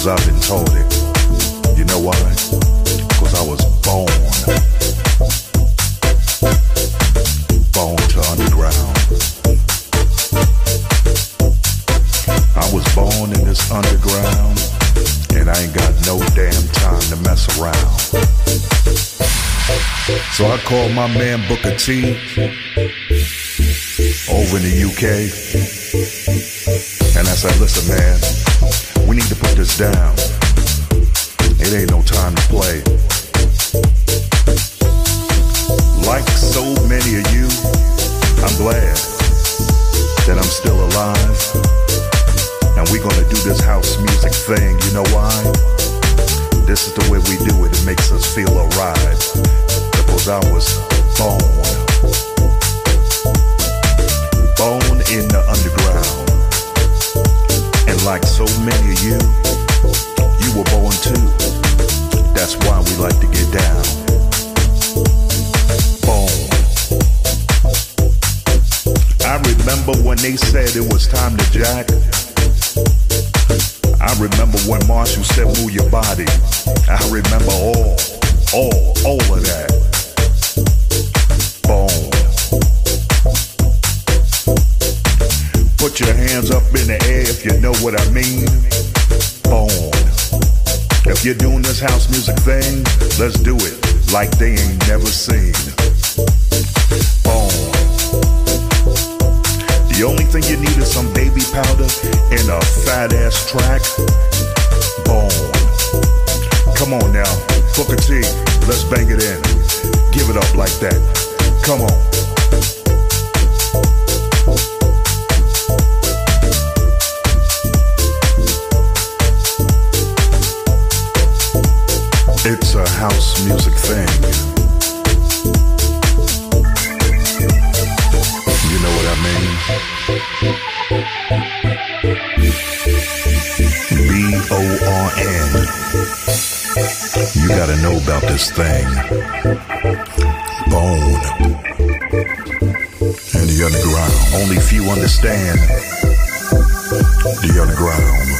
Cause I've been told it. You know why? Cause I was born. Born to underground. I was born in this underground, and I ain't got no damn time to mess around. So I called my man Booker T over in the UK, and I said, listen, man down. It ain't no time to play. Like so many of you, I'm glad that I'm still alive. And we're gonna do this house music thing, you know why? This is the way we do it, it makes us feel alright. The was. house music thing, let's do it like they ain't never seen. Boom. The only thing you need is some baby powder and a fat ass track. Boom. Come on now, Booker T, let's bang it in. Give it up like that. Come on. It's a house music thing. You know what I mean? B O R N. You gotta know about this thing. Bone. And the underground. Only few understand the underground.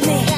Dame.